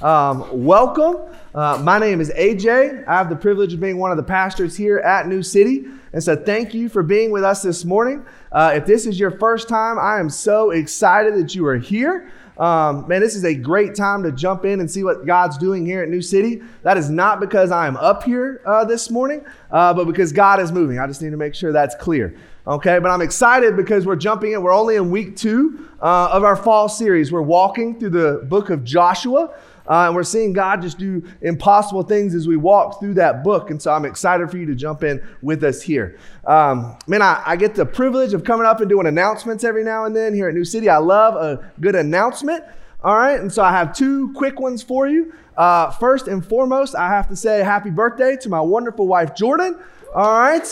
Um, welcome. Uh, my name is AJ. I have the privilege of being one of the pastors here at New City. And so, thank you for being with us this morning. Uh, if this is your first time, I am so excited that you are here. Um, man, this is a great time to jump in and see what God's doing here at New City. That is not because I am up here uh, this morning, uh, but because God is moving. I just need to make sure that's clear. Okay, but I'm excited because we're jumping in. We're only in week two uh, of our fall series. We're walking through the book of Joshua. Uh, and we're seeing God just do impossible things as we walk through that book. And so I'm excited for you to jump in with us here. Um, man, I, I get the privilege of coming up and doing announcements every now and then here at New City. I love a good announcement. All right. And so I have two quick ones for you. Uh, first and foremost, I have to say happy birthday to my wonderful wife, Jordan. All right.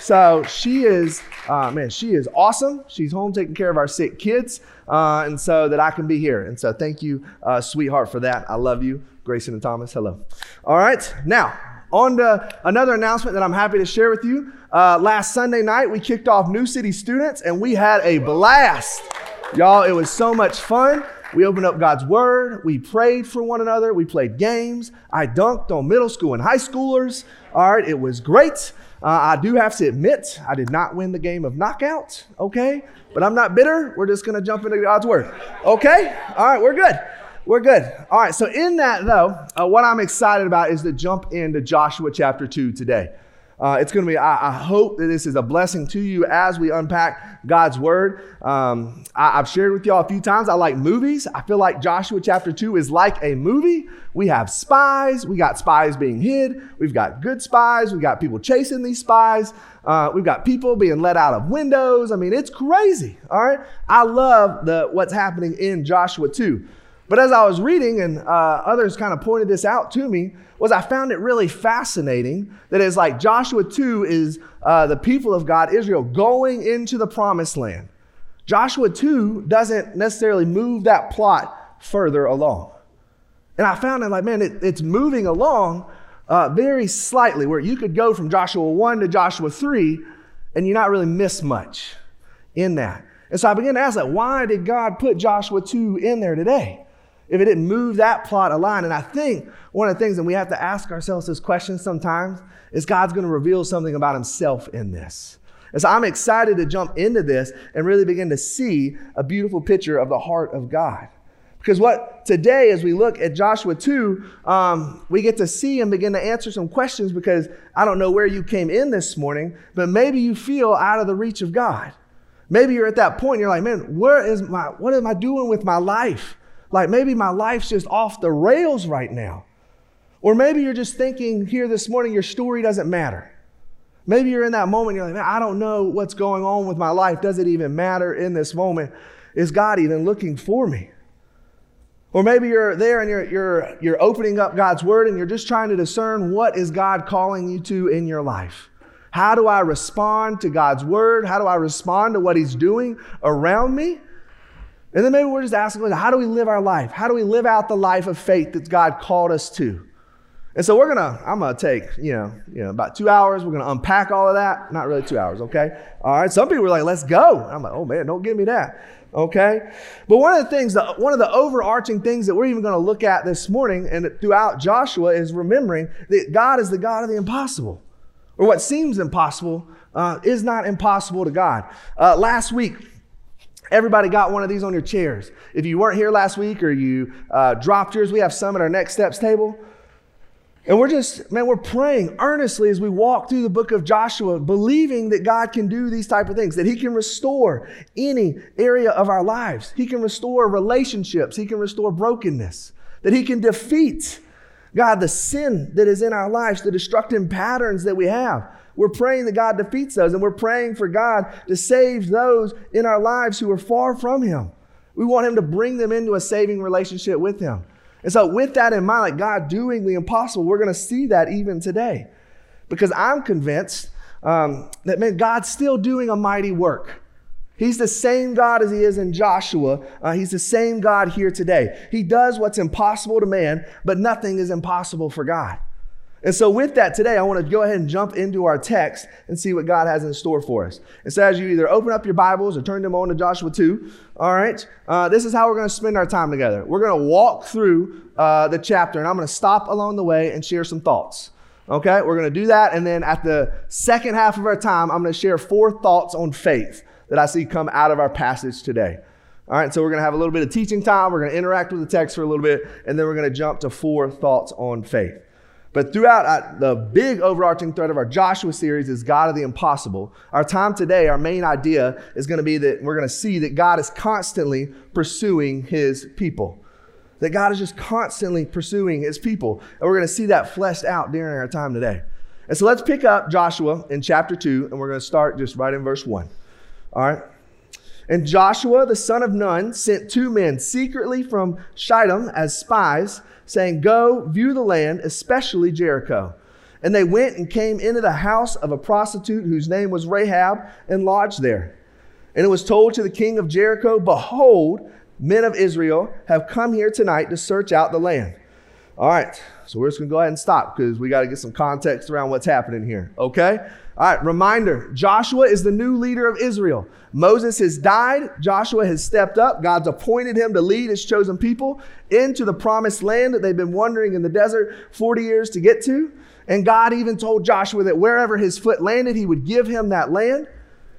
So she is, uh, man, she is awesome. She's home taking care of our sick kids, uh, and so that I can be here. And so thank you, uh, sweetheart, for that. I love you, Grayson and Thomas. Hello. All right, now on to another announcement that I'm happy to share with you. Uh, last Sunday night, we kicked off New City students, and we had a blast. Y'all, it was so much fun. We opened up God's Word. We prayed for one another. We played games. I dunked on middle school and high schoolers. All right, it was great. Uh, I do have to admit, I did not win the game of knockout, okay? But I'm not bitter. We're just going to jump into God's word, okay? All right, we're good. We're good. All right, so in that, though, uh, what I'm excited about is to jump into Joshua chapter 2 today. Uh, it's going to be, I, I, hope that this is a blessing to you as we unpack God's word. Um, I, have shared with y'all a few times, I like movies. I feel like Joshua chapter 2 is like a movie. We have spies, we got spies being hid, we've got good spies, we've got people chasing these spies, uh, we've got people being let out of windows. I mean, it's crazy. All right. I love the, what's happening in Joshua 2. But as I was reading, and uh, others kind of pointed this out to me, was I found it really fascinating that it's like Joshua 2 is uh, the people of God, Israel, going into the promised land. Joshua 2 doesn't necessarily move that plot further along. And I found it like, man, it, it's moving along uh, very slightly, where you could go from Joshua 1 to Joshua 3 and you not really miss much in that. And so I began to ask, like, why did God put Joshua 2 in there today? If it didn't move that plot aligned. And I think one of the things, and we have to ask ourselves this question sometimes, is God's going to reveal something about himself in this. And so I'm excited to jump into this and really begin to see a beautiful picture of the heart of God. Because what today, as we look at Joshua 2, um, we get to see and begin to answer some questions because I don't know where you came in this morning, but maybe you feel out of the reach of God. Maybe you're at that point and you're like, man, where is my, what am I doing with my life? Like maybe my life's just off the rails right now. Or maybe you're just thinking here this morning, your story doesn't matter. Maybe you're in that moment, you're like, man, I don't know what's going on with my life. Does it even matter in this moment? Is God even looking for me? Or maybe you're there and you're, you're, you're opening up God's word and you're just trying to discern what is God calling you to in your life. How do I respond to God's word? How do I respond to what He's doing around me? And then maybe we're just asking, how do we live our life? How do we live out the life of faith that God called us to? And so we're gonna, I'm gonna take, you know, you know, about two hours. We're gonna unpack all of that. Not really two hours, okay? All right. Some people were like, let's go. I'm like, oh man, don't give me that. Okay. But one of the things, that, one of the overarching things that we're even gonna look at this morning and throughout Joshua is remembering that God is the God of the impossible. Or what seems impossible uh, is not impossible to God. Uh, last week, Everybody got one of these on your chairs. If you weren't here last week or you uh, dropped yours, we have some at our next steps table. And we're just, man, we're praying earnestly as we walk through the book of Joshua, believing that God can do these type of things, that He can restore any area of our lives. He can restore relationships. He can restore brokenness. That He can defeat, God, the sin that is in our lives, the destructive patterns that we have. We're praying that God defeats those, and we're praying for God to save those in our lives who are far from Him. We want Him to bring them into a saving relationship with Him. And so, with that in mind, like God doing the impossible, we're going to see that even today. Because I'm convinced um, that, man, God's still doing a mighty work. He's the same God as he is in Joshua. Uh, he's the same God here today. He does what's impossible to man, but nothing is impossible for God. And so, with that today, I want to go ahead and jump into our text and see what God has in store for us. And so, as you either open up your Bibles or turn them on to Joshua 2, all right, uh, this is how we're going to spend our time together. We're going to walk through uh, the chapter, and I'm going to stop along the way and share some thoughts. Okay, we're going to do that. And then at the second half of our time, I'm going to share four thoughts on faith that I see come out of our passage today. All right, so we're going to have a little bit of teaching time. We're going to interact with the text for a little bit, and then we're going to jump to four thoughts on faith. But throughout uh, the big overarching thread of our Joshua series is God of the impossible. Our time today, our main idea is going to be that we're going to see that God is constantly pursuing his people. That God is just constantly pursuing his people. And we're going to see that fleshed out during our time today. And so let's pick up Joshua in chapter 2, and we're going to start just right in verse 1. All right? And Joshua, the son of Nun, sent two men secretly from Shittim as spies saying, Go view the land, especially Jericho. And they went and came into the house of a prostitute whose name was Rahab and lodged there. And it was told to the king of Jericho, Behold, men of Israel have come here tonight to search out the land. All right, so we're just gonna go ahead and stop because we got to get some context around what's happening here, okay? All right, reminder Joshua is the new leader of Israel. Moses has died. Joshua has stepped up. God's appointed him to lead his chosen people into the promised land that they've been wandering in the desert 40 years to get to. And God even told Joshua that wherever his foot landed, he would give him that land.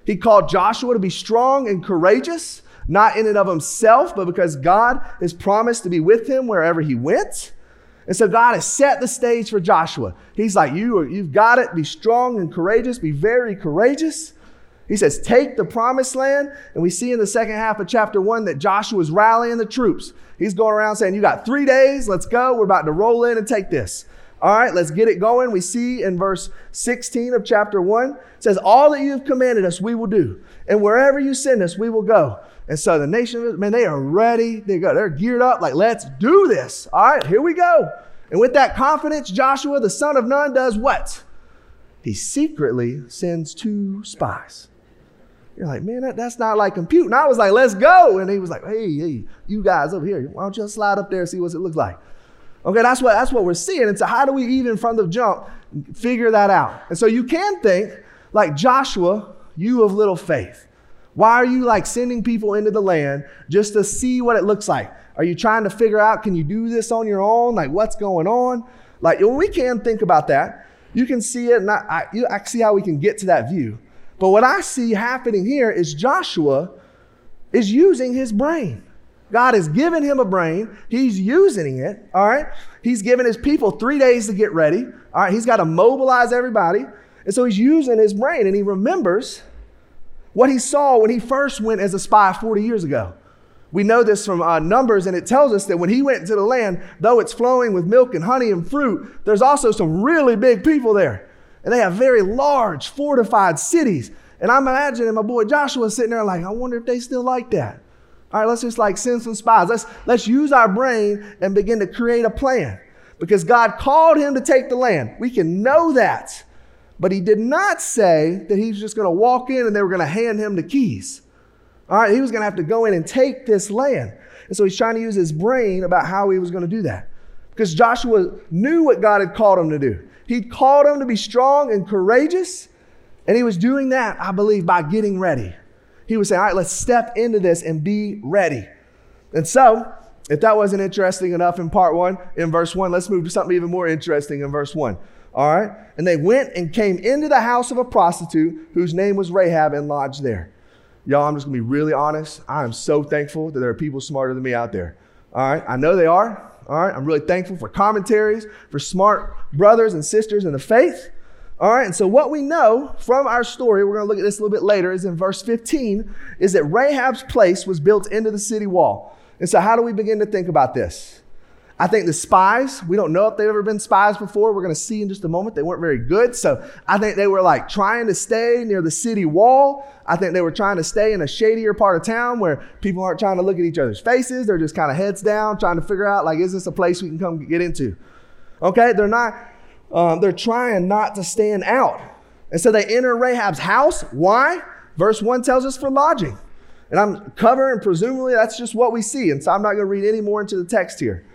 He called Joshua to be strong and courageous, not in and of himself, but because God has promised to be with him wherever he went. And so God has set the stage for Joshua. He's like, you are, you've got it. Be strong and courageous. Be very courageous. He says, take the promised land. And we see in the second half of chapter one that Joshua's rallying the troops. He's going around saying, you got three days. Let's go. We're about to roll in and take this. All right, let's get it going. We see in verse 16 of chapter 1, it says, All that you have commanded us, we will do. And wherever you send us, we will go. And so the nation, man, they are ready. They go, they're geared up, like, let's do this. All right, here we go. And with that confidence, Joshua, the son of Nun, does what? He secretly sends two spies. You're like, man, that, that's not like computing. I was like, let's go. And he was like, hey, hey, you guys over here, why don't you slide up there and see what it looks like? Okay, that's what that's what we're seeing. And so how do we even from the jump figure that out? And so you can think like Joshua, you of little faith. Why are you like sending people into the land just to see what it looks like? Are you trying to figure out, can you do this on your own? Like, what's going on? Like, we can think about that. You can see it, and I, I, I see how we can get to that view. But what I see happening here is Joshua is using his brain. God has given him a brain. He's using it. All right. He's given his people three days to get ready. All right. He's got to mobilize everybody. And so he's using his brain and he remembers what he saw when he first went as a spy 40 years ago. We know this from uh, Numbers, and it tells us that when he went into the land, though it's flowing with milk and honey and fruit, there's also some really big people there. And they have very large, fortified cities. And I'm imagining my boy Joshua sitting there like, I wonder if they still like that. All right, let's just like send some spies. Let's, let's use our brain and begin to create a plan. Because God called him to take the land. We can know that. But he did not say that he's just going to walk in and they were going to hand him the keys. All right, he was going to have to go in and take this land. And so he's trying to use his brain about how he was going to do that. Because Joshua knew what God had called him to do. He'd called him to be strong and courageous. And he was doing that, I believe, by getting ready. He was saying, all right, let's step into this and be ready. And so, if that wasn't interesting enough in part one, in verse one, let's move to something even more interesting in verse one. All right? And they went and came into the house of a prostitute whose name was Rahab and lodged there. Y'all, I'm just gonna be really honest. I am so thankful that there are people smarter than me out there. All right? I know they are. All right? I'm really thankful for commentaries, for smart brothers and sisters in the faith. All right, and so what we know from our story, we're to look at this a little bit later, is in verse 15, is that Rahab's place was built into the city wall. And so, how do we begin to think about this? I think the spies, we don't know if they've ever been spies before. We're going to see in just a moment. They weren't very good. So I think they were like trying to stay near the city wall. I think they were trying to stay in a shadier part of town where people aren't trying to look at each other's faces. They're just kind of heads down, trying to figure out, like, is this a place we can come get into? Okay, they're not, um, they're trying not to stand out. And so they enter Rahab's house. Why? Verse 1 tells us for lodging. And I'm covering, presumably that's just what we see. And so I'm not going to read any more into the text here.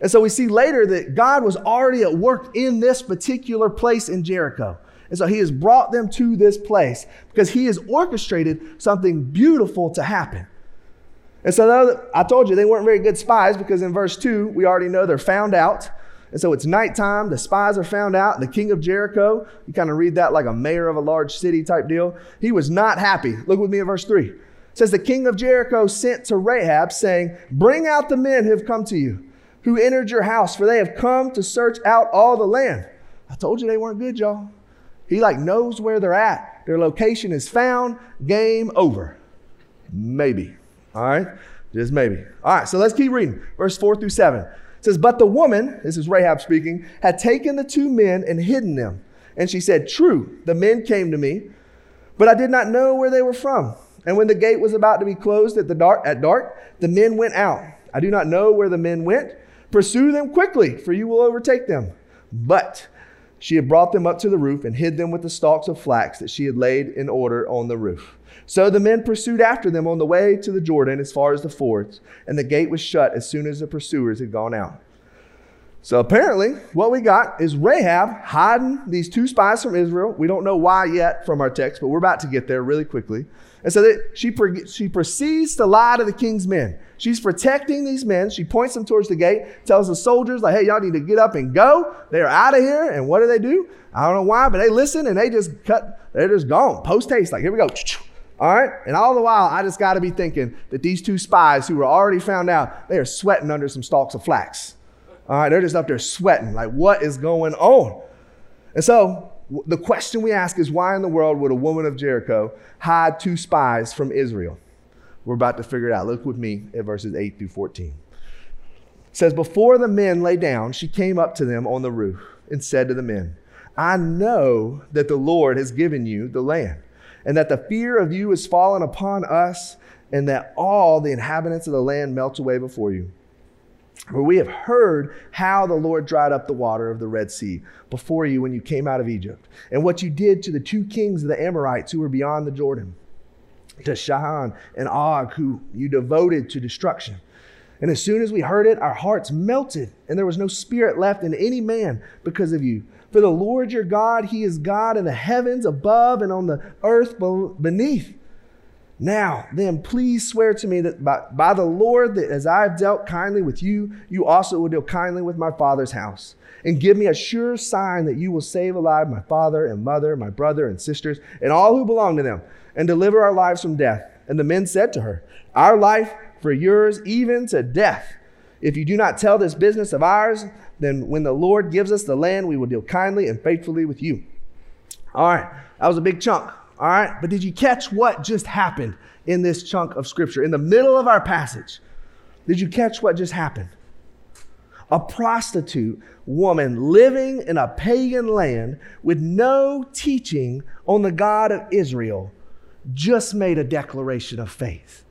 And so we see later that God was already at work in this particular place in Jericho. And so he has brought them to this place because he has orchestrated something beautiful to happen. And so I told you they weren't very good spies because in verse 2, we already know they're found out. And so it's nighttime, the spies are found out. The king of Jericho, you kind of read that like a mayor of a large city type deal. He was not happy. Look with me at verse 3. It says, The king of Jericho sent to Rahab, saying, Bring out the men who have come to you, who entered your house, for they have come to search out all the land. I told you they weren't good, y'all. He like knows where they're at. Their location is found. Game over. Maybe. All right? Just maybe. All right, so let's keep reading. Verse 4 through 7. It says, But the woman, this is Rahab speaking, had taken the two men and hidden them. And she said, True, the men came to me, but I did not know where they were from. And when the gate was about to be closed at, the dark, at dark, the men went out. I do not know where the men went. Pursue them quickly, for you will overtake them. But she had brought them up to the roof and hid them with the stalks of flax that she had laid in order on the roof. So the men pursued after them on the way to the Jordan as far as the fords, and the gate was shut as soon as the pursuers had gone out. So apparently, what we got is Rahab hiding these two spies from Israel. We don't know why yet from our text, but we're about to get there really quickly. And so she, she proceeds to lie to the king's men. She's protecting these men. She points them towards the gate, tells the soldiers, like, hey, y'all need to get up and go. They're out of here. And what do they do? I don't know why, but they listen and they just cut, they're just gone. Post haste, like, here we go. All right? And all the while, I just got to be thinking that these two spies who were already found out, they are sweating under some stalks of flax. All right? They're just up there sweating. Like, what is going on? And so the question we ask is why in the world would a woman of Jericho hide two spies from Israel? We're about to figure it out. Look with me at verses 8 through 14. It says, Before the men lay down, she came up to them on the roof and said to the men, I know that the Lord has given you the land and that the fear of you is fallen upon us, and that all the inhabitants of the land melt away before you. For we have heard how the Lord dried up the water of the Red Sea before you when you came out of Egypt, and what you did to the two kings of the Amorites who were beyond the Jordan, to Sihon and Og, who you devoted to destruction. And as soon as we heard it, our hearts melted, and there was no spirit left in any man because of you. For the Lord your God, He is God in the heavens above and on the earth beneath. Now, then, please swear to me that by, by, the Lord, that as I have dealt kindly with you, you also will deal kindly with my father's house. And give me a sure sign that you will save alive my father and mother, my brother and sisters, and all who belong to them, and deliver our lives from death. And the men said to her, Our life for yours, even to death. If you do not tell this business of ours, then when the Lord gives us the land, we will deal kindly and faithfully with you. All right, that was a big chunk. All right, but did you catch what just happened in this chunk of scripture? In the middle of our passage, did you catch what just happened? A prostitute woman living in a pagan land with no teaching on the God of Israel just made a declaration of faith.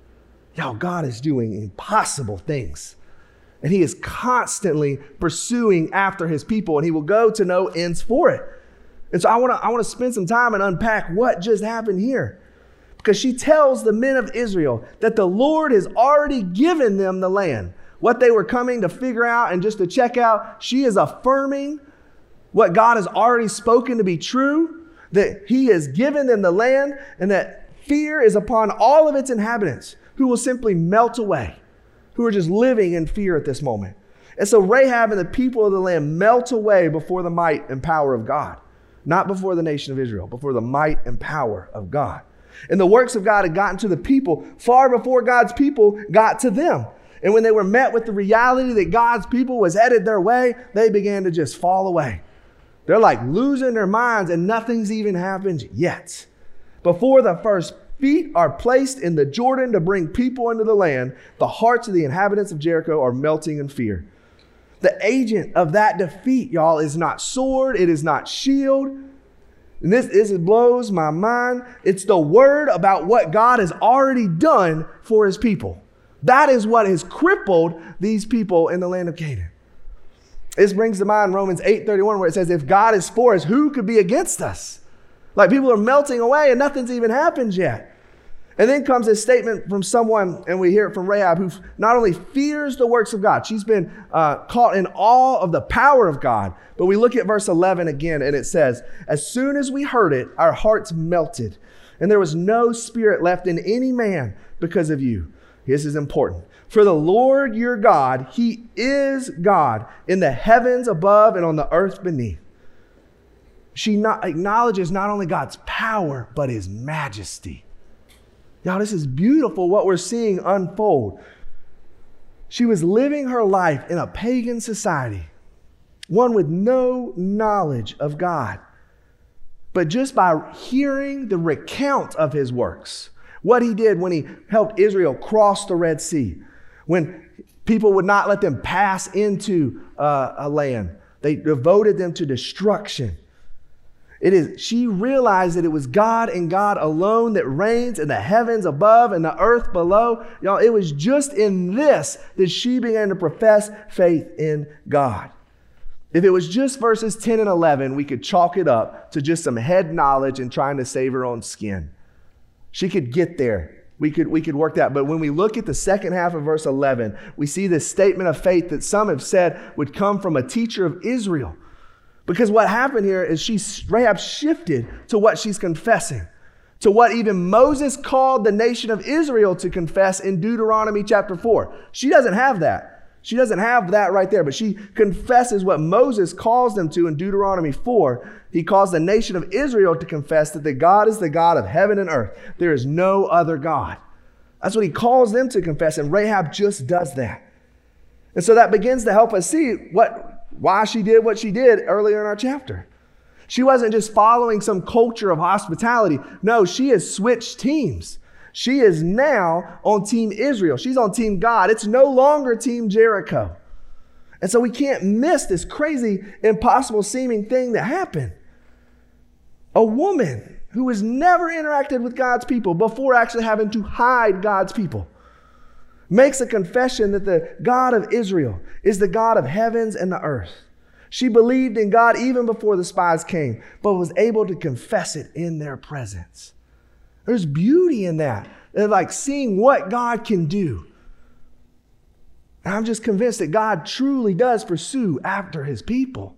Y'all, God is doing impossible things. And he is constantly pursuing after his people, and he will go to no ends for it. And so I want to I want to spend some time and unpack what just happened here. Because she tells the men of Israel that the Lord has already given them the land. What they were coming to figure out and just to check out, she is affirming what God has already spoken to be true, that he has given them the land and that fear is upon all of its inhabitants who will simply melt away who are just living in fear at this moment. And so Rahab and the people of the land melt away before the might and power of God, not before the nation of Israel, before the might and power of God. And the works of God had gotten to the people far before God's people got to them. And when they were met with the reality that God's people was headed their way, they began to just fall away. They're like losing their minds, and nothing's even happened yet. Before the first feet are placed in the Jordan to bring people into the land, the hearts of the inhabitants of Jericho are melting in fear. The agent of that defeat, y'all, is not sword, it is not shield. And this, this blows my mind. It's the word about what God has already done for his people. That is what has crippled these people in the land of Canaan. This brings to mind Romans 8:31, where it says, If God is for us, who could be against us? Like people are melting away and nothing's even happened yet. And then comes a statement from someone, and we hear it from Rahab, who not only fears the works of God, she's been uh, caught in awe of the power of God. But we look at verse 11 again, and it says, As soon as we heard it, our hearts melted, and there was no spirit left in any man because of you. This is important. For the Lord your God, He is God in the heavens above and on the earth beneath. She not, acknowledges not only God's power, but His majesty. Y'all, this is beautiful what we're seeing unfold. She was living her life in a pagan society, one with no knowledge of God. But just by hearing the recount of his works, what he did when he helped Israel cross the Red Sea, when people would not let them pass into uh, a land, they devoted them to destruction. It is, she realized that it was God and God alone that reigns in the heavens above and the earth below. Y'all, it was just in this that she began to profess faith in God. If it was just verses 10 and 11, we could chalk it up to just some head knowledge and trying to save her own skin. She could get there. We could, we could work that. But when we look at the second half of verse 11, we see this statement of faith that some have said would come from a teacher of Israel. Because what happened here is she, Rahab shifted to what she's confessing, to what even Moses called the nation of Israel to confess in Deuteronomy chapter 4. She doesn't have that. She doesn't have that right there, but she confesses what Moses calls them to in Deuteronomy 4. He calls the nation of Israel to confess that the God is the God of heaven and earth. There is no other God. That's what he calls them to confess, and Rahab just does that. And so that begins to help us see what why she did what she did earlier in our chapter. She wasn't just following some culture of hospitality. No, she has switched teams. She is now on Team Israel. She's on Team God. It's no longer Team Jericho. And so we can't miss this crazy, impossible seeming thing that happened. A woman who has never interacted with God's people before actually having to hide God's people makes a confession that the God of Israel is the God of heavens and the earth. She believed in God even before the spies came, but was able to confess it in their presence. There's beauty in that. Like seeing what God can do. And I'm just convinced that God truly does pursue after his people.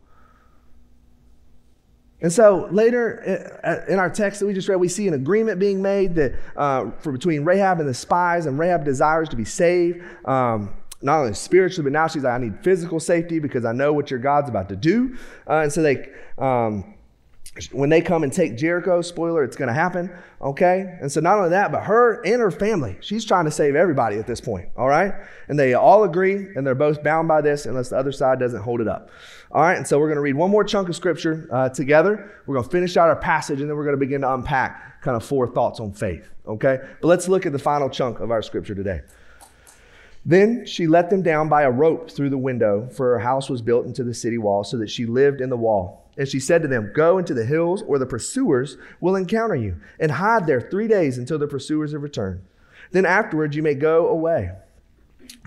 And so later uh, in our text that we just read, we see an agreement being made that uh, for between Rahab and the spies, and Rahab desires to be saved, um, not only spiritually, but now she's like, I need physical safety because I know what your God's about to do. Uh, and so they, um, when they come and take Jericho, spoiler, it's going to happen. Okay. And so not only that, but her and her family, she's trying to save everybody at this point. All right. And they all agree, and they're both bound by this unless the other side doesn't hold it up. All right, and so we're going to read one more chunk of scripture uh, together. We're going to finish out our passage, and then we're going to begin to unpack kind of four thoughts on faith. Okay, but let's look at the final chunk of our scripture today. Then she let them down by a rope through the window, for her house was built into the city wall, so that she lived in the wall. And she said to them, Go into the hills, or the pursuers will encounter you, and hide there three days until the pursuers have returned. Then afterwards you may go away.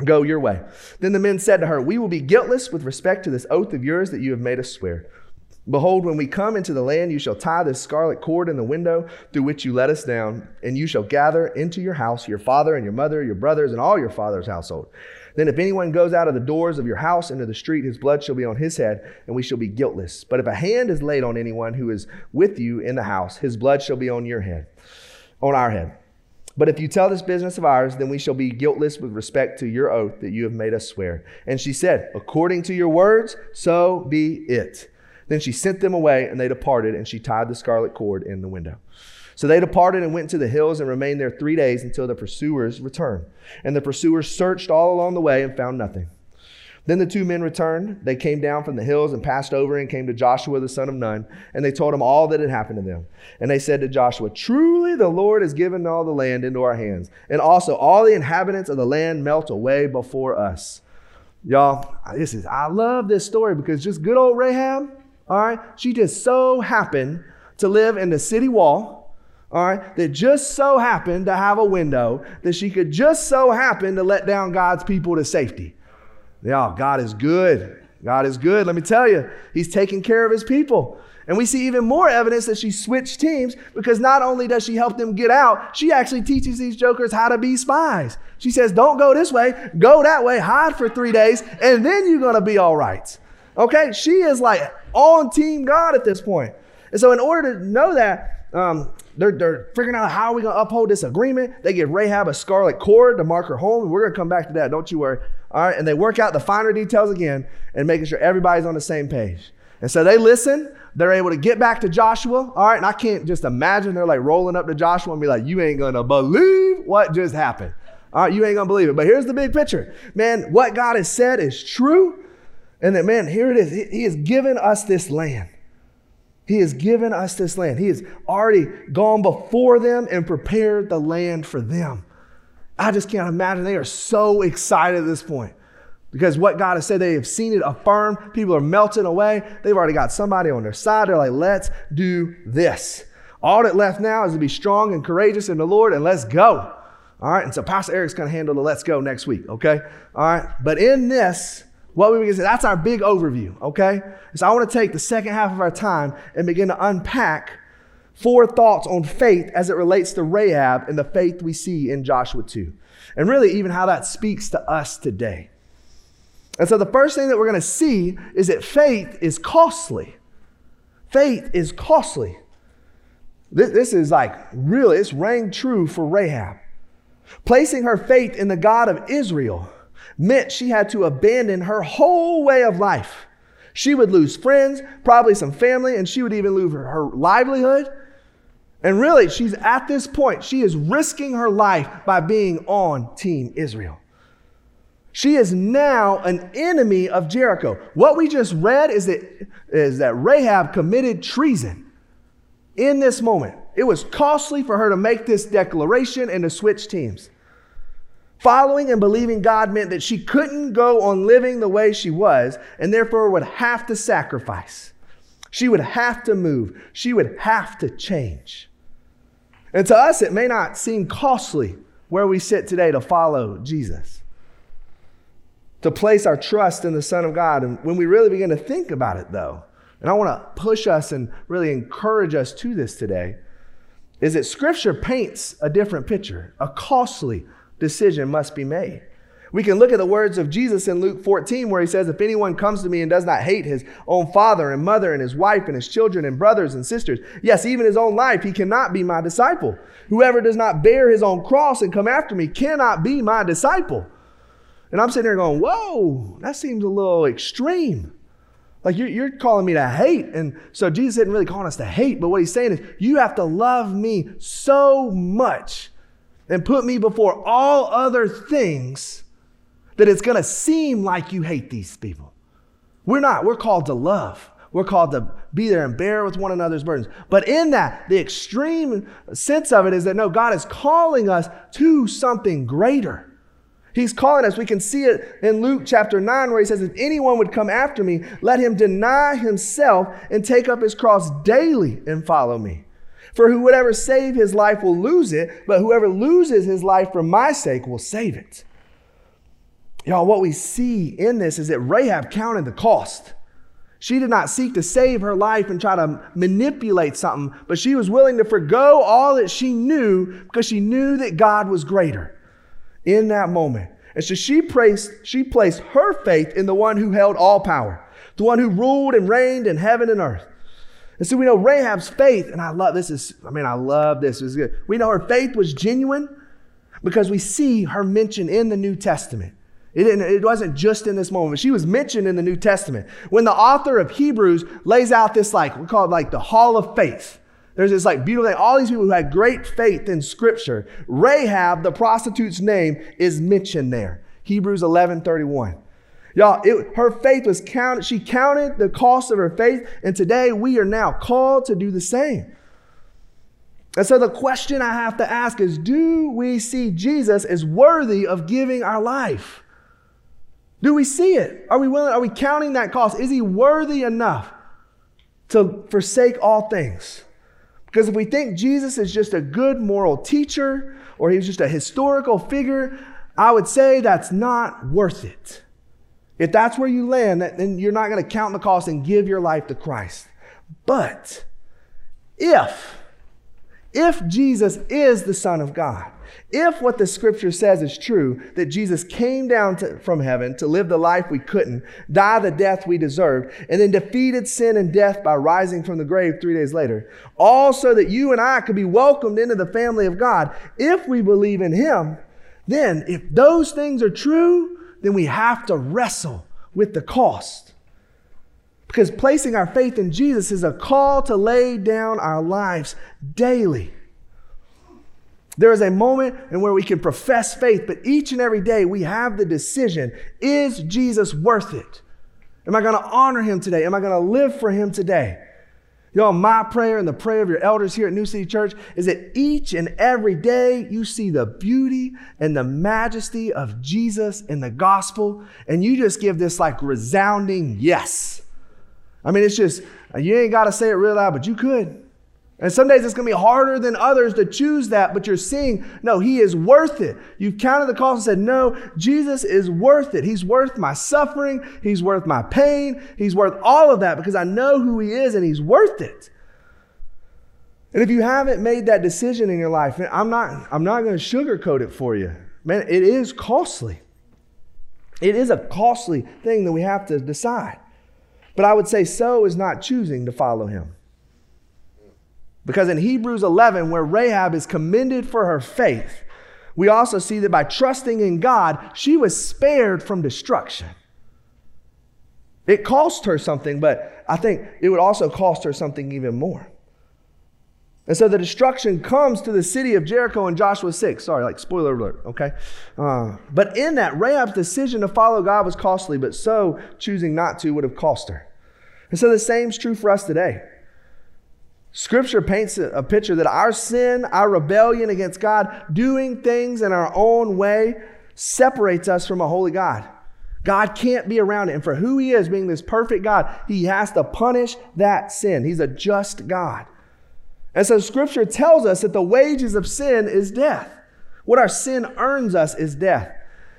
Go your way. Then the men said to her, We will be guiltless with respect to this oath of yours that you have made us swear. Behold, when we come into the land, you shall tie this scarlet cord in the window through which you let us down, and you shall gather into your house your father and your mother, your brothers, and all your father's household. Then, if anyone goes out of the doors of your house into the street, his blood shall be on his head, and we shall be guiltless. But if a hand is laid on anyone who is with you in the house, his blood shall be on your head, on our head. But if you tell this business of ours, then we shall be guiltless with respect to your oath that you have made us swear. And she said, According to your words, so be it. Then she sent them away, and they departed, and she tied the scarlet cord in the window. So they departed and went to the hills and remained there three days until the pursuers returned. And the pursuers searched all along the way and found nothing. Then the two men returned. They came down from the hills and passed over and came to Joshua the son of Nun, and they told him all that had happened to them. And they said to Joshua, Truly the Lord has given all the land into our hands, and also all the inhabitants of the land melt away before us. Y'all, this is I love this story because just good old Rahab, all right, she just so happened to live in the city wall, all right, that just so happened to have a window that she could just so happen to let down God's people to safety. Yeah, God is good. God is good. Let me tell you, He's taking care of His people. And we see even more evidence that she switched teams because not only does she help them get out, she actually teaches these jokers how to be spies. She says, Don't go this way, go that way, hide for three days, and then you're gonna be all right. Okay? She is like on team God at this point. And so, in order to know that, um, they're, they're figuring out how we going to uphold this agreement. They give Rahab a scarlet cord to mark her home. We're going to come back to that. Don't you worry. All right. And they work out the finer details again and making sure everybody's on the same page. And so they listen. They're able to get back to Joshua. All right. And I can't just imagine they're like rolling up to Joshua and be like, you ain't going to believe what just happened. All right. You ain't going to believe it. But here's the big picture. Man, what God has said is true. And that, man, here it is. He has given us this land. He has given us this land. He has already gone before them and prepared the land for them. I just can't imagine. They are so excited at this point because what God has said, they have seen it affirmed. People are melting away. They've already got somebody on their side. They're like, let's do this. All that left now is to be strong and courageous in the Lord and let's go. All right. And so Pastor Eric's going to handle the let's go next week. Okay. All right. But in this, what we can say, that's our big overview, okay? So I want to take the second half of our time and begin to unpack four thoughts on faith as it relates to Rahab and the faith we see in Joshua 2. And really, even how that speaks to us today. And so the first thing that we're going to see is that faith is costly. Faith is costly. This, this is like really, it's rang true for Rahab. Placing her faith in the God of Israel meant she had to abandon her whole way of life. She would lose friends, probably some family, and she would even lose her, her livelihood. And really, she's at this point, she is risking her life by being on Team Israel. She is now an enemy of Jericho. What we just read is that, is that Rahab committed treason in this moment. It was costly for her to make this declaration and to switch teams. Following and believing God meant that she couldn't go on living the way she was and therefore would have to sacrifice. She would have to move. She would have to change. And to us, it may not seem costly where we sit today to follow Jesus, to place our trust in the Son of God. And when we really begin to think about it, though, and I want to push us and really encourage us to this today, is that Scripture paints a different picture, a costly, decision must be made. We can look at the words of Jesus in Luke 14, where he says, If anyone comes to me and does not hate his own father and mother and his wife and his children and brothers and sisters, yes, even his own life, he cannot be my disciple. Whoever does not bear his own cross and come after me cannot be my disciple. And I'm sitting there going, Whoa, that seems a little extreme. Like you're, you're calling me to hate. And so Jesus isn't really calling us to hate, but what he's saying is, You have to love me so much and put me before all other things that it's going to seem like you hate these people. We're not. We're called to love. We're called to be there and bear with one another's burdens. But in that, the extreme sense of it is that no, God is calling us to something greater. He's calling us. We can see it in Luke chapter 9, where he says, If anyone would come after me, let him deny himself and take up his cross daily and follow me. For whoever save his life will lose it, but whoever loses his life for my sake will save it. Y'all, what we see in this is that Rahab counted the cost. She did not seek to save her life and try to manipulate something, but she was willing to forego all that she knew because she knew that God was greater in that moment. And so she placed, she placed her faith in the one who held all power, the one who ruled and reigned in heaven and earth. And so we know Rahab's faith, and I love this is, I mean, I love this. It's good. We know her faith was genuine because we see her mentioned in the New Testament. It, it wasn't just in this moment. She was mentioned in the New Testament. When the author of Hebrews lays out this, like, we call it like the hall of faith. There's this like beautiful thing. All these people who had great faith in scripture. Rahab, the prostitute's name, is mentioned there. Hebrews 11 31. Y'all, it, her faith was counted. She counted the cost of her faith, and today we are now called to do the same. And so the question I have to ask is do we see Jesus as worthy of giving our life? Do we see it? Are we willing? Are we counting that cost? Is he worthy enough to forsake all things? Because if we think Jesus is just a good moral teacher or he's just a historical figure, I would say that's not worth it. If that's where you land, then you're not going to count the cost and give your life to Christ. But if, if Jesus is the Son of God, if what the scripture says is true, that Jesus came down to, from heaven to live the life we couldn't, die the death we deserved, and then defeated sin and death by rising from the grave three days later, all so that you and I could be welcomed into the family of God, if we believe in Him, then if those things are true, then we have to wrestle with the cost. Because placing our faith in Jesus is a call to lay down our lives daily. There is a moment in where we can profess faith, but each and every day we have the decision is Jesus worth it? Am I going to honor him today? Am I going to live for him today? Y'all, my prayer and the prayer of your elders here at New City Church is that each and every day you see the beauty and the majesty of Jesus in the gospel, and you just give this like resounding yes. I mean, it's just, you ain't got to say it real loud, but you could. And some days it's going to be harder than others to choose that, but you're seeing, no, he is worth it. You've counted the cost and said, no, Jesus is worth it. He's worth my suffering. He's worth my pain. He's worth all of that because I know who he is and he's worth it. And if you haven't made that decision in your life, I'm not, I'm not going to sugarcoat it for you. Man, it is costly. It is a costly thing that we have to decide. But I would say so is not choosing to follow him. Because in Hebrews 11, where Rahab is commended for her faith, we also see that by trusting in God, she was spared from destruction. It cost her something, but I think it would also cost her something even more. And so the destruction comes to the city of Jericho in Joshua 6. Sorry, like spoiler alert, okay? Uh, but in that, Rahab's decision to follow God was costly, but so choosing not to would have cost her. And so the same is true for us today. Scripture paints a picture that our sin, our rebellion against God, doing things in our own way, separates us from a holy God. God can't be around it. And for who He is, being this perfect God, He has to punish that sin. He's a just God. And so Scripture tells us that the wages of sin is death. What our sin earns us is death.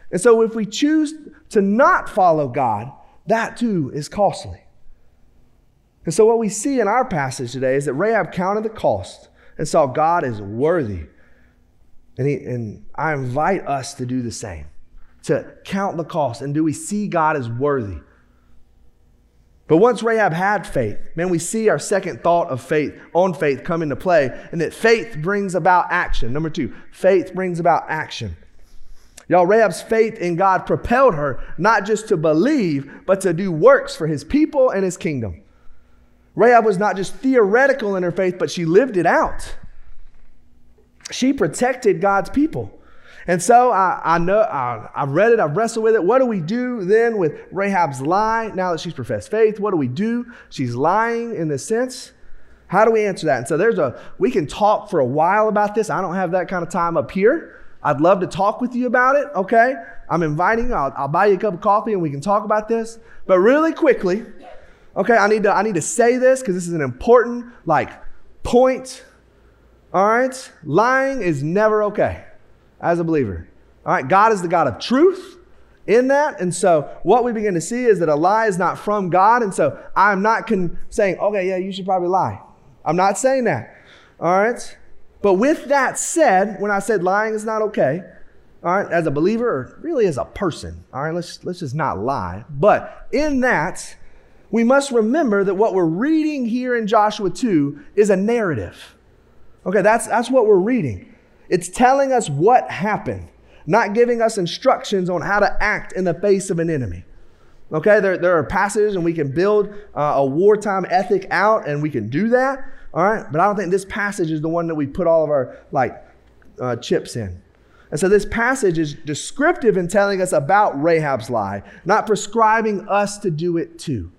And so if we choose to not follow God, that too is costly. And so, what we see in our passage today is that Rahab counted the cost and saw God as worthy. And, he, and I invite us to do the same, to count the cost. And do we see God as worthy? But once Rahab had faith, man, we see our second thought of faith, on faith, come into play, and that faith brings about action. Number two, faith brings about action. Y'all, Rahab's faith in God propelled her not just to believe, but to do works for his people and his kingdom. Rahab was not just theoretical in her faith, but she lived it out. She protected God's people. And so I, I know I, I've read it, I've wrestled with it. What do we do then with Rahab's lie now that she's professed faith? What do we do? She's lying in this sense. How do we answer that? And so there's a we can talk for a while about this. I don't have that kind of time up here. I'd love to talk with you about it, okay? I'm inviting. I'll, I'll buy you a cup of coffee and we can talk about this. But really quickly, Okay, I need to I need to say this because this is an important like point. All right? Lying is never okay as a believer. All right, God is the God of truth in that. And so what we begin to see is that a lie is not from God. And so I'm not con- saying, okay, yeah, you should probably lie. I'm not saying that. All right? But with that said, when I said lying is not okay, all right, as a believer or really as a person, all right, let's let's just not lie. But in that, we must remember that what we're reading here in Joshua 2 is a narrative. Okay, that's, that's what we're reading. It's telling us what happened, not giving us instructions on how to act in the face of an enemy. Okay, there, there are passages and we can build uh, a wartime ethic out and we can do that. All right, but I don't think this passage is the one that we put all of our like uh, chips in. And so this passage is descriptive in telling us about Rahab's lie, not prescribing us to do it too.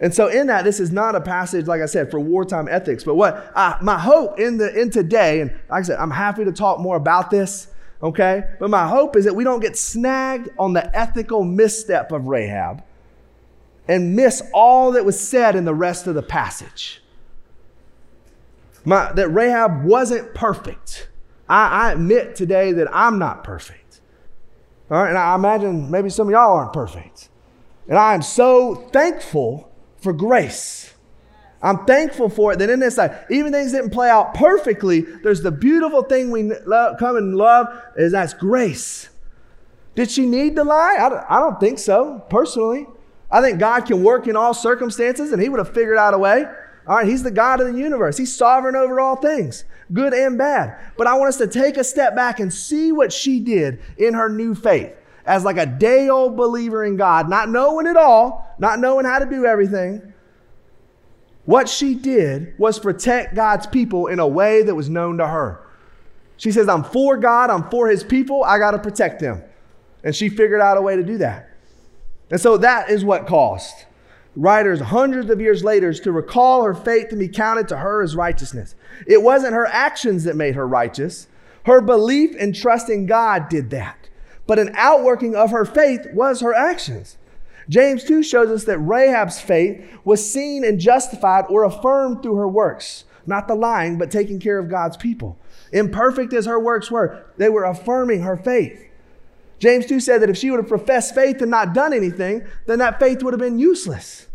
And so in that, this is not a passage, like I said, for wartime ethics. But what uh, my hope in the in today, and like I said, I'm happy to talk more about this. Okay, but my hope is that we don't get snagged on the ethical misstep of Rahab and miss all that was said in the rest of the passage. My, that Rahab wasn't perfect. I, I admit today that I'm not perfect. All right, and I imagine maybe some of y'all aren't perfect. And I am so thankful for grace. I'm thankful for it that in this life, even things didn't play out perfectly, there's the beautiful thing we love, come and love is that's grace. Did she need to lie? I don't, I don't think so, personally. I think God can work in all circumstances and he would have figured out a way. All right, he's the God of the universe. He's sovereign over all things, good and bad. But I want us to take a step back and see what she did in her new faith as like a day old believer in God, not knowing it all, not knowing how to do everything, what she did was protect God's people in a way that was known to her. She says, I'm for God, I'm for his people, I got to protect them. And she figured out a way to do that. And so that is what caused writers hundreds of years later to recall her faith and be counted to her as righteousness. It wasn't her actions that made her righteous, her belief and trust in God did that. But an outworking of her faith was her actions. James 2 shows us that Rahab's faith was seen and justified or affirmed through her works, not the lying, but taking care of God's people. Imperfect as her works were, they were affirming her faith. James 2 said that if she would have professed faith and not done anything, then that faith would have been useless.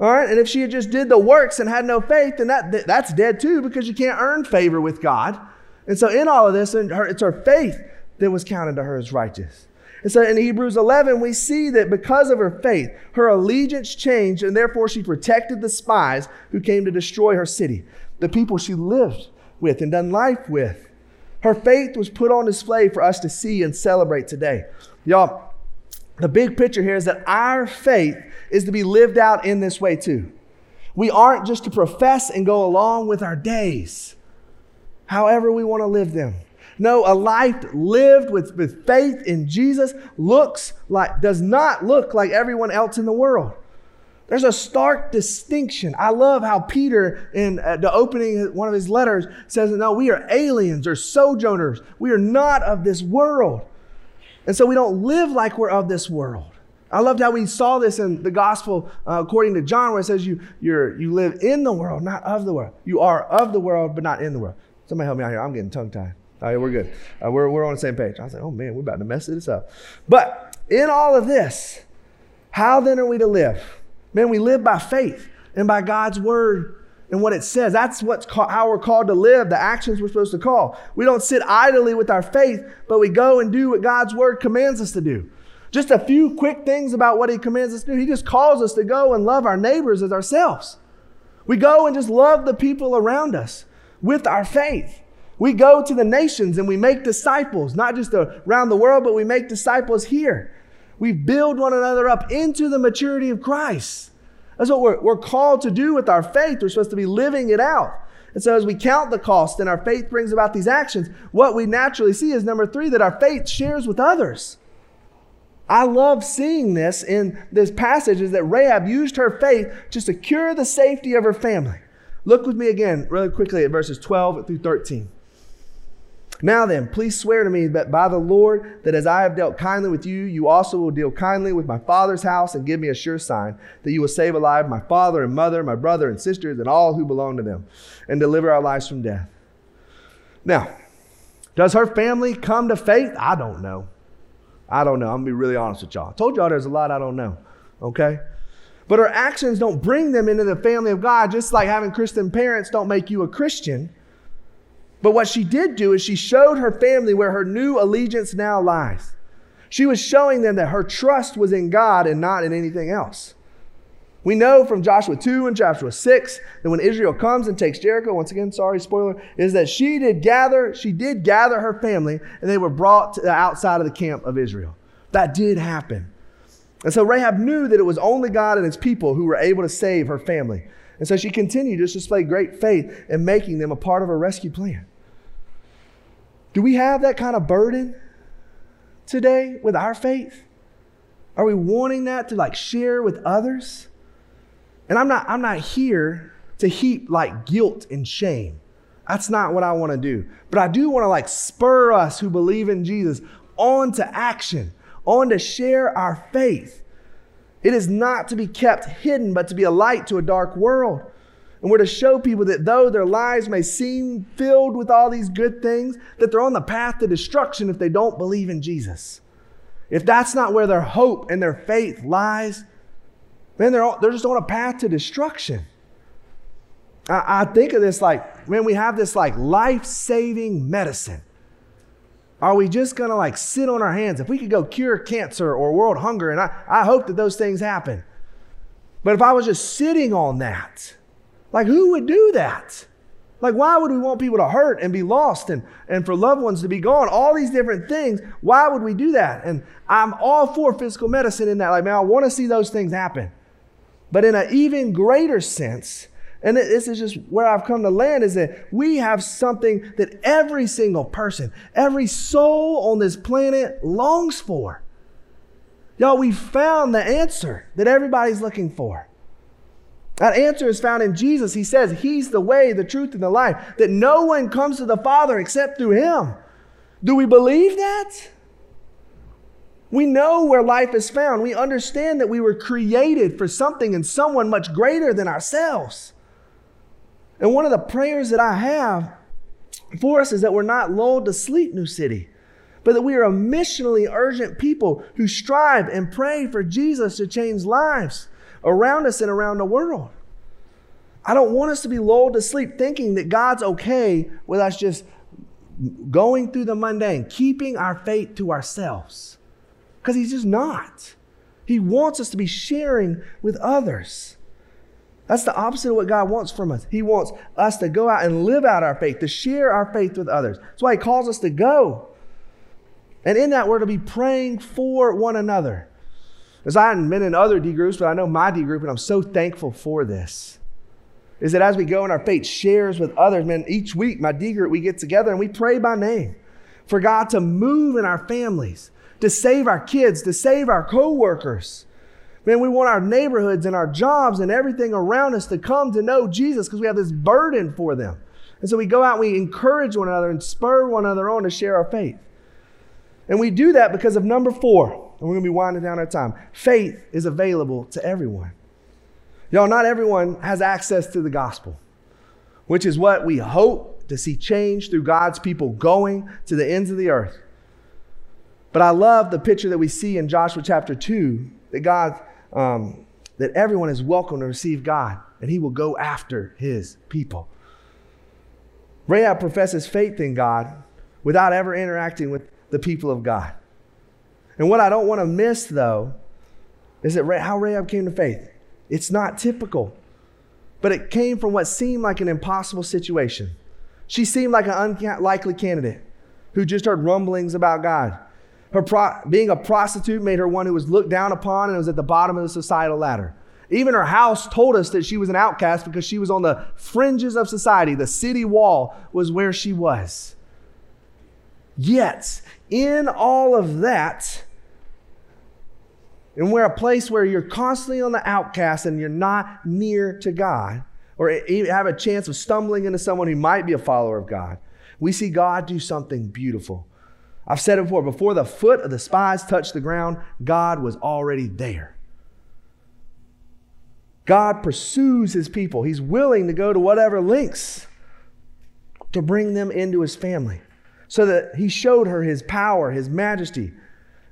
All right, and if she had just did the works and had no faith, then that, that's dead too because you can't earn favor with God. And so in all of this, it's her faith that was counted to her as righteous. And so in Hebrews 11, we see that because of her faith, her allegiance changed, and therefore she protected the spies who came to destroy her city, the people she lived with and done life with. Her faith was put on display for us to see and celebrate today. Y'all, the big picture here is that our faith is to be lived out in this way too. We aren't just to profess and go along with our days, however we want to live them. No, a life lived with, with faith in Jesus looks like, does not look like everyone else in the world. There's a stark distinction. I love how Peter, in uh, the opening one of his letters, says, No, we are aliens or sojourners. We are not of this world. And so we don't live like we're of this world. I loved how we saw this in the gospel uh, according to John, where it says you, you're, you live in the world, not of the world. You are of the world, but not in the world. Somebody help me out here. I'm getting tongue tied. All right, we're good. Uh, we're, we're on the same page. I was like, oh man, we're about to mess this up. But in all of this, how then are we to live? Man, we live by faith and by God's word and what it says. That's what's called, how we're called to live, the actions we're supposed to call. We don't sit idly with our faith, but we go and do what God's word commands us to do. Just a few quick things about what he commands us to do. He just calls us to go and love our neighbors as ourselves. We go and just love the people around us with our faith. We go to the nations and we make disciples, not just around the world, but we make disciples here. We build one another up into the maturity of Christ. That's what we're, we're called to do with our faith. We're supposed to be living it out. And so, as we count the cost and our faith brings about these actions, what we naturally see is number three, that our faith shares with others. I love seeing this in this passage is that Rahab used her faith to secure the safety of her family. Look with me again, really quickly, at verses 12 through 13. Now then, please swear to me that by the Lord, that as I have dealt kindly with you, you also will deal kindly with my father's house and give me a sure sign that you will save alive my father and mother, my brother and sisters, and all who belong to them, and deliver our lives from death. Now, does her family come to faith? I don't know. I don't know. I'm gonna be really honest with y'all. I told y'all there's a lot I don't know. Okay? But her actions don't bring them into the family of God, just like having Christian parents don't make you a Christian. But what she did do is she showed her family where her new allegiance now lies. She was showing them that her trust was in God and not in anything else. We know from Joshua 2 and Joshua 6 that when Israel comes and takes Jericho, once again, sorry, spoiler, is that she did gather, she did gather her family and they were brought to the outside of the camp of Israel. That did happen. And so Rahab knew that it was only God and his people who were able to save her family. And so she continued to display great faith in making them a part of her rescue plan. Do we have that kind of burden today with our faith? Are we wanting that to like share with others? And I'm not I'm not here to heap like guilt and shame. That's not what I want to do. But I do want to like spur us who believe in Jesus on to action, on to share our faith. It is not to be kept hidden, but to be a light to a dark world. And we're to show people that though their lives may seem filled with all these good things, that they're on the path to destruction if they don't believe in Jesus. If that's not where their hope and their faith lies, man, they're, they're just on a path to destruction. I, I think of this like, man, we have this like life saving medicine. Are we just gonna like sit on our hands? If we could go cure cancer or world hunger, and I, I hope that those things happen. But if I was just sitting on that, like who would do that? Like, why would we want people to hurt and be lost and, and for loved ones to be gone? All these different things. Why would we do that? And I'm all for physical medicine in that. Like, man, I want to see those things happen. But in an even greater sense, and this is just where I've come to land is that we have something that every single person, every soul on this planet longs for. Y'all, we found the answer that everybody's looking for. That answer is found in Jesus. He says He's the way, the truth, and the life, that no one comes to the Father except through Him. Do we believe that? We know where life is found. We understand that we were created for something and someone much greater than ourselves. And one of the prayers that I have for us is that we're not lulled to sleep, New City, but that we are a missionally urgent people who strive and pray for Jesus to change lives around us and around the world. I don't want us to be lulled to sleep thinking that God's okay with us just going through the mundane, keeping our faith to ourselves. Because He's just not. He wants us to be sharing with others. That's the opposite of what God wants from us. He wants us to go out and live out our faith, to share our faith with others. That's why He calls us to go. And in that, we're to be praying for one another. As I haven't been in other D groups, but I know my D group, and I'm so thankful for this. Is that as we go and our faith shares with others, man, each week, my D group, we get together and we pray by name for God to move in our families, to save our kids, to save our coworkers Man, we want our neighborhoods and our jobs and everything around us to come to know Jesus because we have this burden for them. And so we go out and we encourage one another and spur one another on to share our faith. And we do that because of number four, and we're going to be winding down our time. Faith is available to everyone. Y'all, not everyone has access to the gospel, which is what we hope to see change through God's people going to the ends of the earth. But I love the picture that we see in Joshua chapter 2 that God um, that everyone is welcome to receive God and he will go after his people. Rahab professes faith in God without ever interacting with the people of God. And what I don't want to miss, though, is that how Rahab came to faith. It's not typical, but it came from what seemed like an impossible situation. She seemed like an unlikely candidate who just heard rumblings about God. Her pro- being a prostitute made her one who was looked down upon and was at the bottom of the societal ladder. Even her house told us that she was an outcast because she was on the fringes of society. The city wall was where she was. Yet, in all of that, and we're a place where you're constantly on the outcast and you're not near to God, or have a chance of stumbling into someone who might be a follower of God, we see God do something beautiful. I've said it before before the foot of the spies touched the ground, God was already there. God pursues his people. He's willing to go to whatever lengths to bring them into his family. So that he showed her his power, his majesty,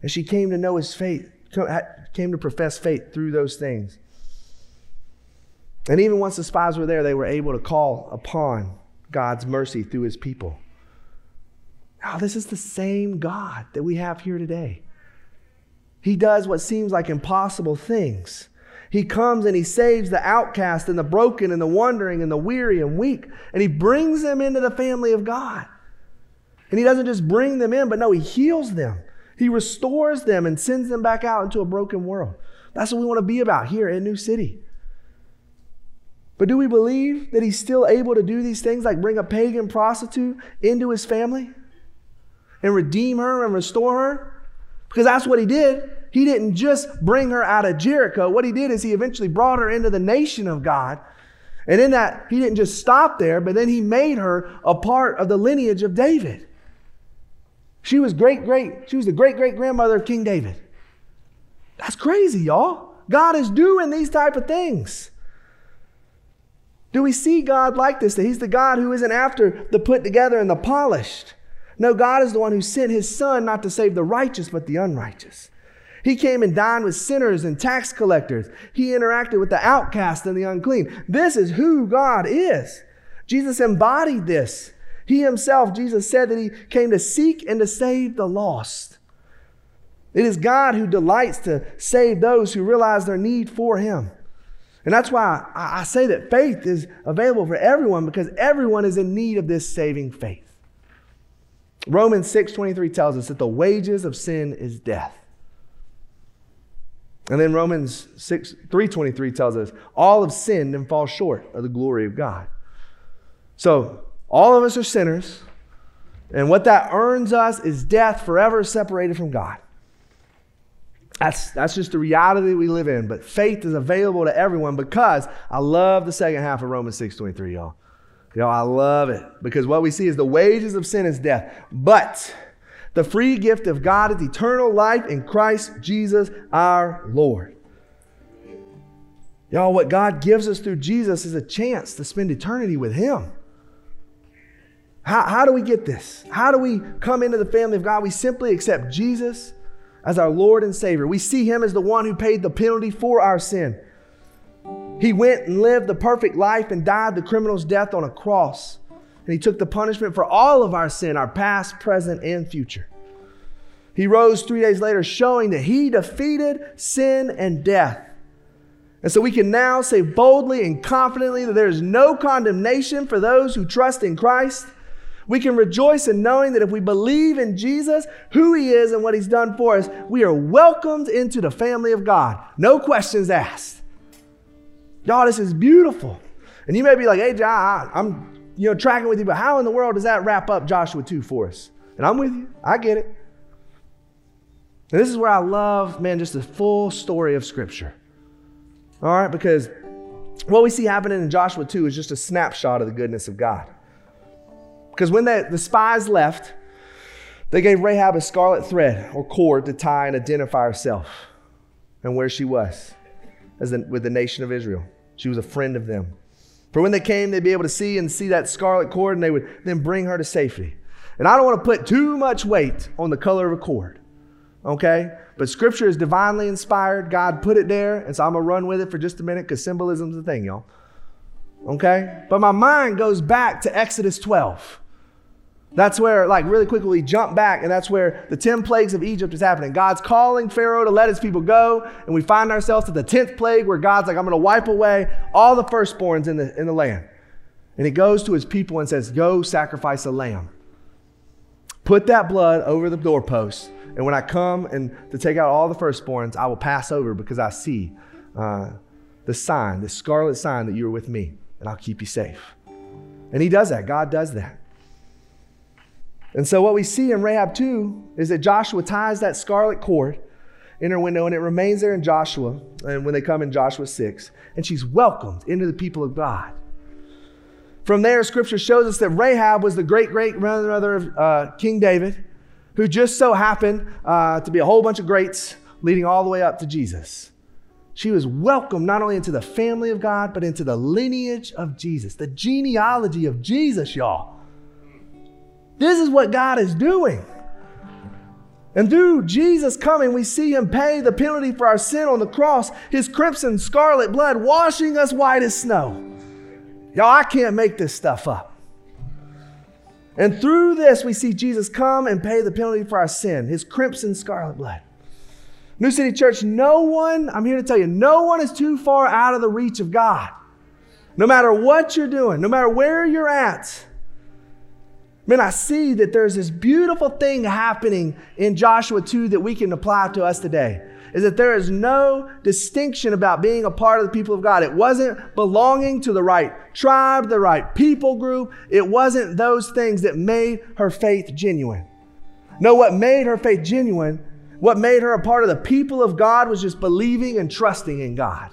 and she came to know his faith, came to profess faith through those things. And even once the spies were there, they were able to call upon God's mercy through his people. Now, this is the same God that we have here today. He does what seems like impossible things. He comes and he saves the outcast and the broken and the wandering and the weary and weak, and he brings them into the family of God. And he doesn't just bring them in, but no, he heals them. He restores them and sends them back out into a broken world. That's what we want to be about here in New City. But do we believe that he's still able to do these things like bring a pagan prostitute into his family? and redeem her and restore her? Because that's what he did. He didn't just bring her out of Jericho. What he did is he eventually brought her into the nation of God. And in that, he didn't just stop there, but then he made her a part of the lineage of David. She was great, great, she was the great great grandmother of King David. That's crazy, y'all. God is doing these type of things. Do we see God like this? That He's the God who isn't after the put together and the polished. No, God is the one who sent his son not to save the righteous, but the unrighteous. He came and dined with sinners and tax collectors. He interacted with the outcast and the unclean. This is who God is. Jesus embodied this. He himself, Jesus said that he came to seek and to save the lost. It is God who delights to save those who realize their need for him. And that's why I say that faith is available for everyone because everyone is in need of this saving faith. Romans 6:23 tells us that the wages of sin is death. And then Romans 6 3:23 tells us all have sinned and fall short of the glory of God. So, all of us are sinners, and what that earns us is death forever separated from God. That's, that's just the reality we live in. But faith is available to everyone because I love the second half of Romans 6:23, y'all. Y'all, I love it because what we see is the wages of sin is death. But the free gift of God is eternal life in Christ Jesus our Lord. Y'all, what God gives us through Jesus is a chance to spend eternity with Him. How, how do we get this? How do we come into the family of God? We simply accept Jesus as our Lord and Savior. We see Him as the one who paid the penalty for our sin. He went and lived the perfect life and died the criminal's death on a cross. And He took the punishment for all of our sin, our past, present, and future. He rose three days later, showing that He defeated sin and death. And so we can now say boldly and confidently that there is no condemnation for those who trust in Christ. We can rejoice in knowing that if we believe in Jesus, who He is, and what He's done for us, we are welcomed into the family of God. No questions asked. Y'all, this is beautiful. And you may be like, hey, John, I'm you know tracking with you, but how in the world does that wrap up Joshua 2 for us? And I'm with you. I get it. And this is where I love, man, just the full story of Scripture. All right, because what we see happening in Joshua 2 is just a snapshot of the goodness of God. Because when the, spies left, they gave Rahab a scarlet thread or cord to tie and identify herself and where she was as the, with the nation of Israel. She was a friend of them. For when they came, they'd be able to see and see that scarlet cord, and they would then bring her to safety. And I don't want to put too much weight on the color of a cord, okay? But scripture is divinely inspired. God put it there, and so I'm going to run with it for just a minute because symbolism's the thing, y'all. Okay? But my mind goes back to Exodus 12. That's where, like, really quickly, we jump back, and that's where the 10 plagues of Egypt is happening. God's calling Pharaoh to let his people go, and we find ourselves at the 10th plague where God's like, I'm going to wipe away all the firstborns in the, in the land. And he goes to his people and says, Go sacrifice a lamb. Put that blood over the doorpost, and when I come and to take out all the firstborns, I will pass over because I see uh, the sign, the scarlet sign that you're with me, and I'll keep you safe. And he does that. God does that. And so, what we see in Rahab 2 is that Joshua ties that scarlet cord in her window and it remains there in Joshua, and when they come in Joshua 6, and she's welcomed into the people of God. From there, scripture shows us that Rahab was the great great grandmother of uh, King David, who just so happened uh, to be a whole bunch of greats leading all the way up to Jesus. She was welcomed not only into the family of God, but into the lineage of Jesus, the genealogy of Jesus, y'all. This is what God is doing. And through Jesus coming, we see him pay the penalty for our sin on the cross, his crimson scarlet blood washing us white as snow. Y'all, I can't make this stuff up. And through this, we see Jesus come and pay the penalty for our sin, his crimson scarlet blood. New City Church, no one, I'm here to tell you, no one is too far out of the reach of God. No matter what you're doing, no matter where you're at, Man, I see that there's this beautiful thing happening in Joshua 2 that we can apply to us today. Is that there is no distinction about being a part of the people of God. It wasn't belonging to the right tribe, the right people group. It wasn't those things that made her faith genuine. No, what made her faith genuine, what made her a part of the people of God was just believing and trusting in God.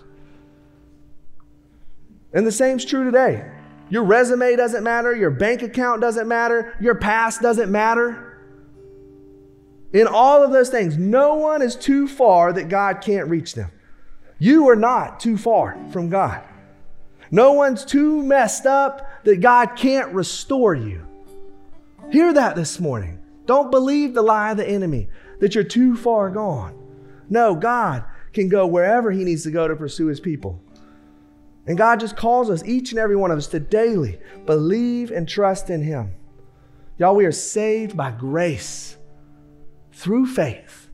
And the same's true today. Your resume doesn't matter. Your bank account doesn't matter. Your past doesn't matter. In all of those things, no one is too far that God can't reach them. You are not too far from God. No one's too messed up that God can't restore you. Hear that this morning. Don't believe the lie of the enemy that you're too far gone. No, God can go wherever He needs to go to pursue His people. And God just calls us, each and every one of us, to daily believe and trust in Him. Y'all, we are saved by grace through faith,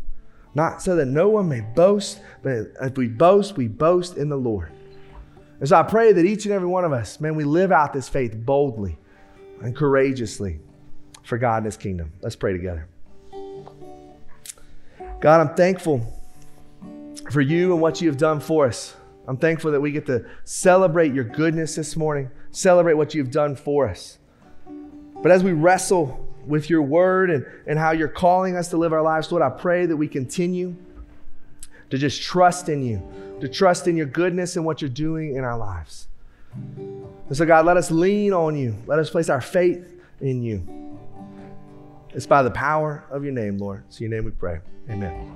not so that no one may boast, but if we boast, we boast in the Lord. And so I pray that each and every one of us, man, we live out this faith boldly and courageously for God and His kingdom. Let's pray together. God, I'm thankful for you and what you have done for us. I'm thankful that we get to celebrate your goodness this morning, celebrate what you've done for us. But as we wrestle with your word and, and how you're calling us to live our lives, Lord, I pray that we continue to just trust in you, to trust in your goodness and what you're doing in our lives. And so, God, let us lean on you. Let us place our faith in you. It's by the power of your name, Lord. It's your name we pray. Amen.